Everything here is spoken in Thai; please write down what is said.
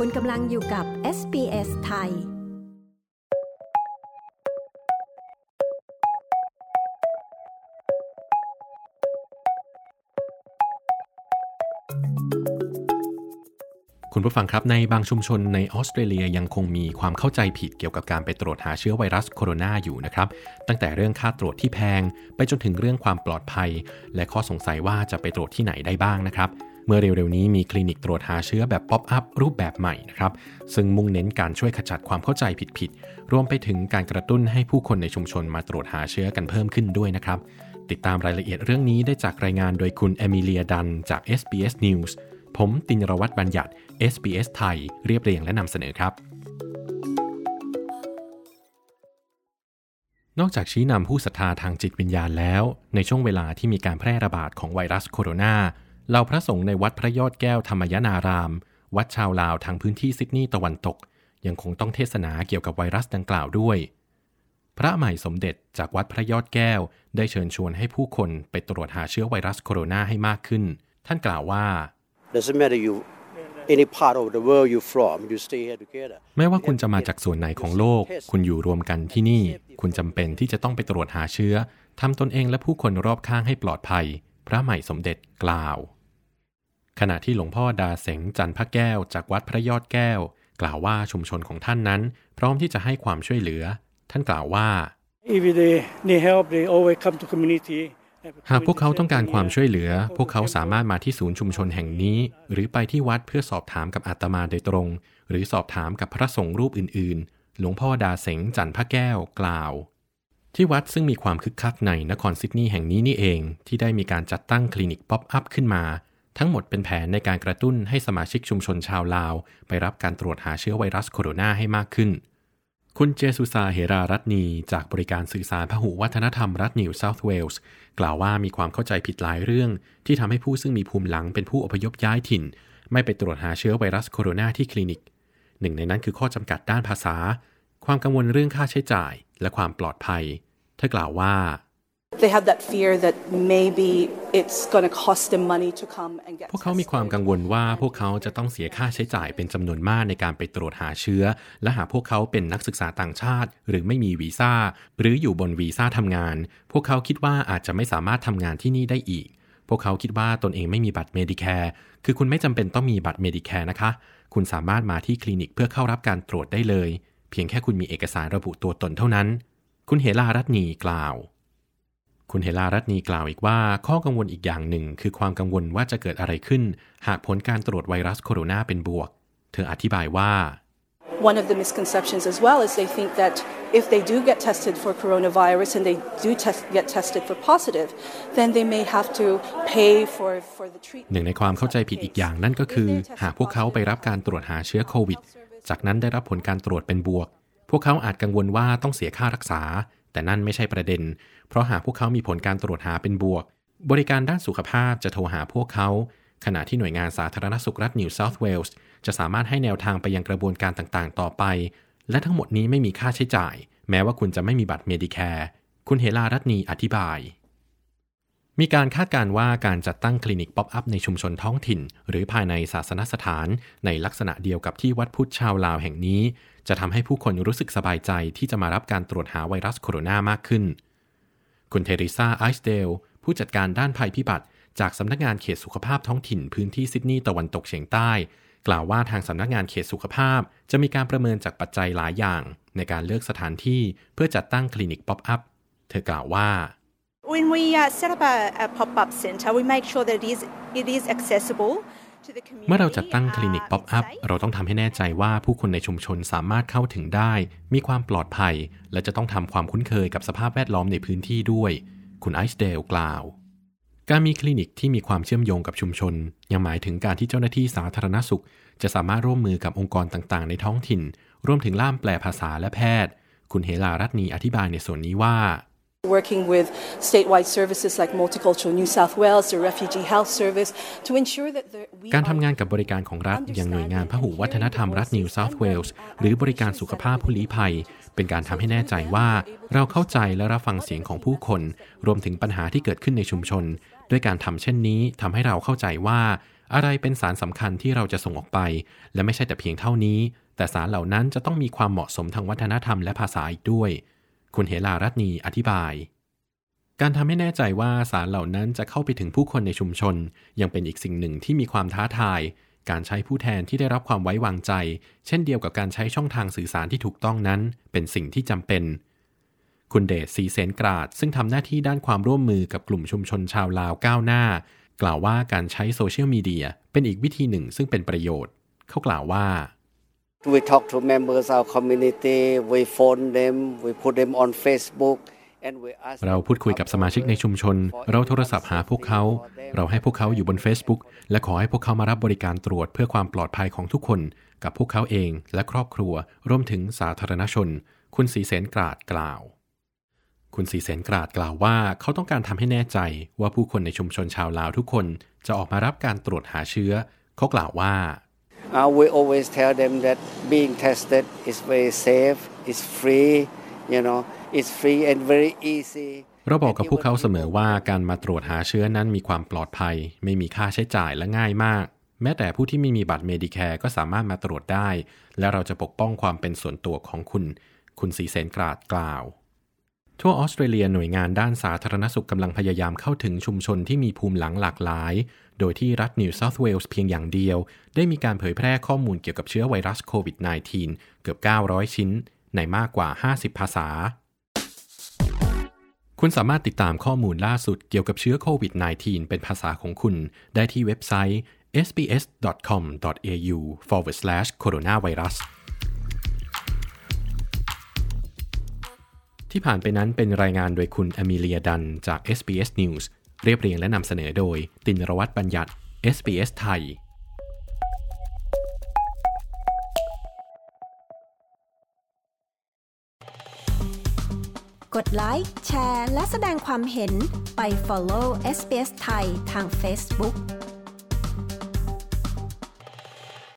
คุณกำลังอยู่กับ SBS ไทย คุณผู้ฟังครับ ในบางชุมชนในออสเตรเลียยังคงมีความเข้าใจผิดเกี่ยวกับการไปตรวจหาเชื้อไวรัสโคโรนาอยู่นะครับ ตั้งแต่เรื่องค่าตรวจที่แพง ไปจนถึงเรื่องความปลอดภัย และข้อสงสัยว่าจะไปตรวจที่ไหนได้บ้างนะครับ เมื่อเร็วๆนี้มีคลินิกตรวจหาเชื้อแบบ pop-up รูปแบบใหม่นะครับ ซึ่งมุ่งเน้นการช่วยขจัดความเข้าใจผิดๆ รวมไปถึงการกระตุ้นให้ผู้คนในชุมชนมาตรวจหาเชื้อกันเพิ่มขึ้นด้วยนะครับ ติดตามรายละเอียดเรื่องนี้ได้จากรายงานโดยคุณเอมิเลียดันจาก SBS News ผมทินรวัฒน์ บัญญัติ SBS ไทย เรียบเรียงและนำเสนอครับ นอกจากชี้นำผู้ศรัทธาทางจิตวิญญาณแล้ว ในช่วงเวลาที่มีการแพร่ระบาดของไวรัสโคโรนา เหล่าพระสงฆ์ในวัดพระยอดแก้วธรรมยนาราม วัดชาวลาวทางพื้นที่ซิดนีย์ตะวันตก ยังคงต้องเทศนาเกี่ยวกับไวรัสดังกล่าวด้วย พระใหม่สมเด็จจากวัดพระยอดแก้ว ได้เชิญชวนให้ผู้คนไปตรวจหาเชื้อไวรัสโคโรนาให้มากขึ้น ท่านกล่าวว่า Doesn't matter you any part of the world you from, you stay here together. ไม่ว่าคุณจะมาจากส่วนไหนของโลก คุณอยู่รวมกันที่นี่ คุณจำเป็นที่จะต้องไปตรวจหาเชื้อทำตนเองและผู้คนรอบข้างให้ปลอดภัย พระใหม่สมเด็จกล่าว ขณะที่หลวงพ่อดาเสงจันทร์พระแก้วจากวัดพระยอดแก้ว กล่าวว่าชุมชนของท่านนั้น พร้อมที่จะให้ความช่วยเหลือ ท่านกล่าวว่า If they need help, they always come to community. หากพวกเขาต้องการความช่วยเหลือ พวกเขาสามารถมาที่ศูนย์ชุมชนแห่งนี้ หรือไปที่วัดเพื่อสอบถามกับอาตมาโดยตรง หรือสอบถามกับพระสงฆ์รูปอื่น ๆ หลวงพ่อดาเสงจันทร์พระแก้วกล่าวที่วัดซึ่งมีความคึกคักในนครซิดนีย์แห่งนี้นี่เอง ที่ได้มีการจัดตั้งคลินิก pop-up ขึ้นมา ทั้งหมดเป็นแผนในการกระตุ้นให้สมาชิกชุมชนชาวลาว ไปรับการตรวจหาเชื้อไวรัสโคโรนาให้มากขึ้น คุณเจสุซาเฮรารัตนี จากบริการสื่อสารพหุวัฒนธรรมรัฐนิวเซาท์เวลส์กล่าวว่ามีความเข้าใจผิดหลายเรื่อง ที่ทำให้ผู้ซึ่งมีภูมิหลังเป็นผู้อพยพย้ายถิ่น ไม่ไปตรวจหาเชื้อไวรัสโคโรนาที่คลินิก หนึ่งในนั้นคือข้อจำกัดด้านภาษา ความกังวลเรื่องค่าใช้จ่าย และความปลอดภัยเธอกล่าวว่า They have that fear that maybe it's going to cost them money to come and get พวกเขามีความกังวลว่าพวกเขาจะต้องเสียค่าใช้จ่ายเป็นจำนวนมากในการไปตรวจหาเชื้อ และหากพวกเขาเป็นนักศึกษาต่างชาติ หรือไม่มีวีซ่า หรืออยู่บนวีซ่าทำงาน พวกเขาคิดว่าอาจจะไม่สามารถทำงานที่นี่ได้อีก พวกเขาคิดว่าตนเองไม่มีบัตรเมดิแคร์คือคุณไม่จำเป็นต้องมีบัตรเมดิแคร์นะคะ คุณสามารถมาที่คลินิกเพื่อเข้ารับการตรวจได้เลย เพียงแค่คุณมีเอกสารระบุตัวตนเท่านั้น คุณเฮลารัตนีกล่าว คุณเฮลารัตนีกล่าวอีกว่า ข้อกังวลอีกอย่างหนึ่ง คือความกังวลว่าจะเกิดอะไรขึ้น หากผลการตรวจไวรัสโคโรนาเป็นบวก เธออธิบายว่า One of the misconceptions as well is they think that if they do get tested for coronavirus and they do test, get tested for positive, then they may have to pay for, for the treatment. หนึ่งในความเข้าใจผิดอีกอย่างนั่นก็คือ หากพวกเขาไปรับการตรวจหาเชื้อโควิด จากนั้นได้รับผลการตรวจเป็นบวก พวกเขาอาจกังวลว่าต้องเสียค่ารักษา แต่นั่นไม่ใช่ประเด็น เพราะหากพวกเขามีผลการตรวจหาเป็นบวก บริการด้านสุขภาพจะโทรหาพวกเขา ขณะที่หน่วยงานสาธารณสุขรัฐนิวเซาท์เวลส์จะสามารถให้แนวทางไปยังกระบวนการต่างๆ ต่อไป และทั้งหมดนี้ไม่มีค่าใช้จ่าย แม้ว่าคุณจะไม่มีบัตรเมดิแคร์คุณเฮลารัตนีอธิบาย มีการคาดการณ์ว่าการจัดตั้งคลินิก pop-up ในชุมชนท้องถิ่น หรือภายในศาสนสถาน ในลักษณะเดียวกับที่วัดพุทธชาวลาวแห่งนี้ จะทำให้ผู้คนรู้สึกสบายใจที่จะมารับการตรวจหาไวรัสโคโรนามากขึ้น คุณเทริซาไอส์เดลผู้จัดการด้านภัยพิบัติ จากสำนักงานเขตสุขภาพท้องถิ่นพื้นที่ซิดนีย์ตะวันตกเฉียงใต้ กล่าวว่าทางสำนักงานเขตสุขภาพ จะมีการประเมินจากปัจจัยหลายอย่าง ในการเลือกสถานที่เพื่อจัดตั้งคลินิก pop-up เธอกล่าวว่า When we uh, set up a, a pop-up centre, we make sure that it is, it is accessible to the community. เมื่อเราจัดตั้งคลินิก uh, pop-up safe. เราต้องทำให้แน่ใจว่าผู้คนในชุมชนสามารถเข้าถึงได้ มีความปลอดภัย และจะต้องทำความคุ้นเคยกับสภาพแวดล้อมในพื้นที่ด้วย คุณไอซ์เดลกล่าว การมีคลินิกที่มีความเชื่อมโยงกับชุมชน ยังหมายถึงการที่เจ้าหน้าที่สาธารณสุข จะสามารถร่วมมือกับองค์กรต่างๆ ในท้องถิ่น รวมถึงล่ามแปลภาษาและแพทย์ คุณเฮลารัตนีอธิบายในส่วนนี้ว่า Working with statewide services like Multicultural New South Wales, the Refugee Health Service, to ensure that the, การทำงานกับบริการของรัฐอย่างหน่วยงานพหุวัฒนธรรมรัฐนิวเซาท์เวลส์หรือบริการสุขภาพผู้ลี้ภัย เป็นการทำให้แน่ใจว่า เราเข้าใจและรับฟังเสียงของผู้คน รวมถึงปัญหาที่เกิดขึ้นในชุมชน ด้วยการทำเช่นนี้ทำให้เราเข้าใจว่า อะไรเป็นสารสำคัญที่เราจะส่งออกไป และไม่ใช่แต่เพียงเท่านี้ แต่สารเหล่านั้นจะต้องมีความเหมาะสมทางวัฒนธรรมและภาษาอีกด้วย คุณเฮลารัตนีอธิบาย การทำให้แน่ใจว่าสารเหล่านั้นจะเข้าไปถึงผู้คนในชุมชน ยังเป็นอีกสิ่งหนึ่งที่มีความท้าทาย การใช้ผู้แทนที่ได้รับความไว้วางใจ เช่นเดียวกับการใช้ช่องทางสื่อสารที่ถูกต้องนั้น เป็นสิ่งที่จำเป็น คุณเดชสีเสนกราดซึ่งทำหน้าที่ด้านความร่วมมือกับกลุ่มชุมชนชาวลาวก้าวหน้า กล่าวว่าการใช้โซเชียลมีเดียเป็นอีกวิธีหนึ่งซึ่งเป็นประโยชน์ เขากล่าวว่า We talk to members of our community, we phone them, we put them on Facebook, and we ask เราพูดคุยกับสมาชิกในชุมชน เราโทรศัพท์หาพวกเขา เราให้พวกเขาอยู่บน Facebook และขอให้พวกเขามารับบริการตรวจเพื่อความปลอดภัยของทุกคน กับพวกเขาเองและครอบครัว รวมถึงสาธารณชน คุณสีเสนกราดกล่าว คุณสีเสนกราดกล่าวว่า เขาต้องการทำให้แน่ใจว่าผู้คนในชุมชนชาวลาวทุกคนจะออกมารับการตรวจหาเชื้อ เขากล่าวว่า Uh, we always tell them that being tested is very safe, it's free, you know, it's free and very easy. เราบอกกับพวกเขาเสมอว่าการมาตรวจหาเชื้อนั้นมีความปลอดภัย ไม่มีค่าใช้จ่ายและง่ายมาก แม้แต่ผู้ที่ไม่มีบัตรเมดิแคร์ก็สามารถมาตรวจได้ และเราจะปกป้องความเป็นส่วนตัวของคุณ คุณสีเสนกราดกล่าว ทั่วออสเตรเลียหน่วยงานด้านสาธารณสุขกำลังพยายามเข้าถึงชุมชนที่มีภูมิหลังหลากหลาย โดยที่รัฐนิวเซาท์เวลส์เพียงอย่างเดียว ได้มีการเผยแพร่ข้อมูลเกี่ยวกับเชื้อไวรัสโควิด -19 เกือบ 900 ชิ้น ในมากกว่า 50 ภาษา คุณสามารถติดตามข้อมูลล่าสุดเกี่ยวกับเชื้อโควิด -19 เป็นภาษาของคุณ ได้ที่เว็บไซต์ sbs.com.au forward slash coronavirus ที่ผ่านไปนั้นเป็นรายงานโดยคุณอมิเลียดันจาก SBS News เรียบเรียงและนำเสนอโดย ตินรวัตรบัญญัติ SBS ไทยกดไลค์ แชร์ และแสดงความเห็นไป follow SBS ไทยทาง Facebook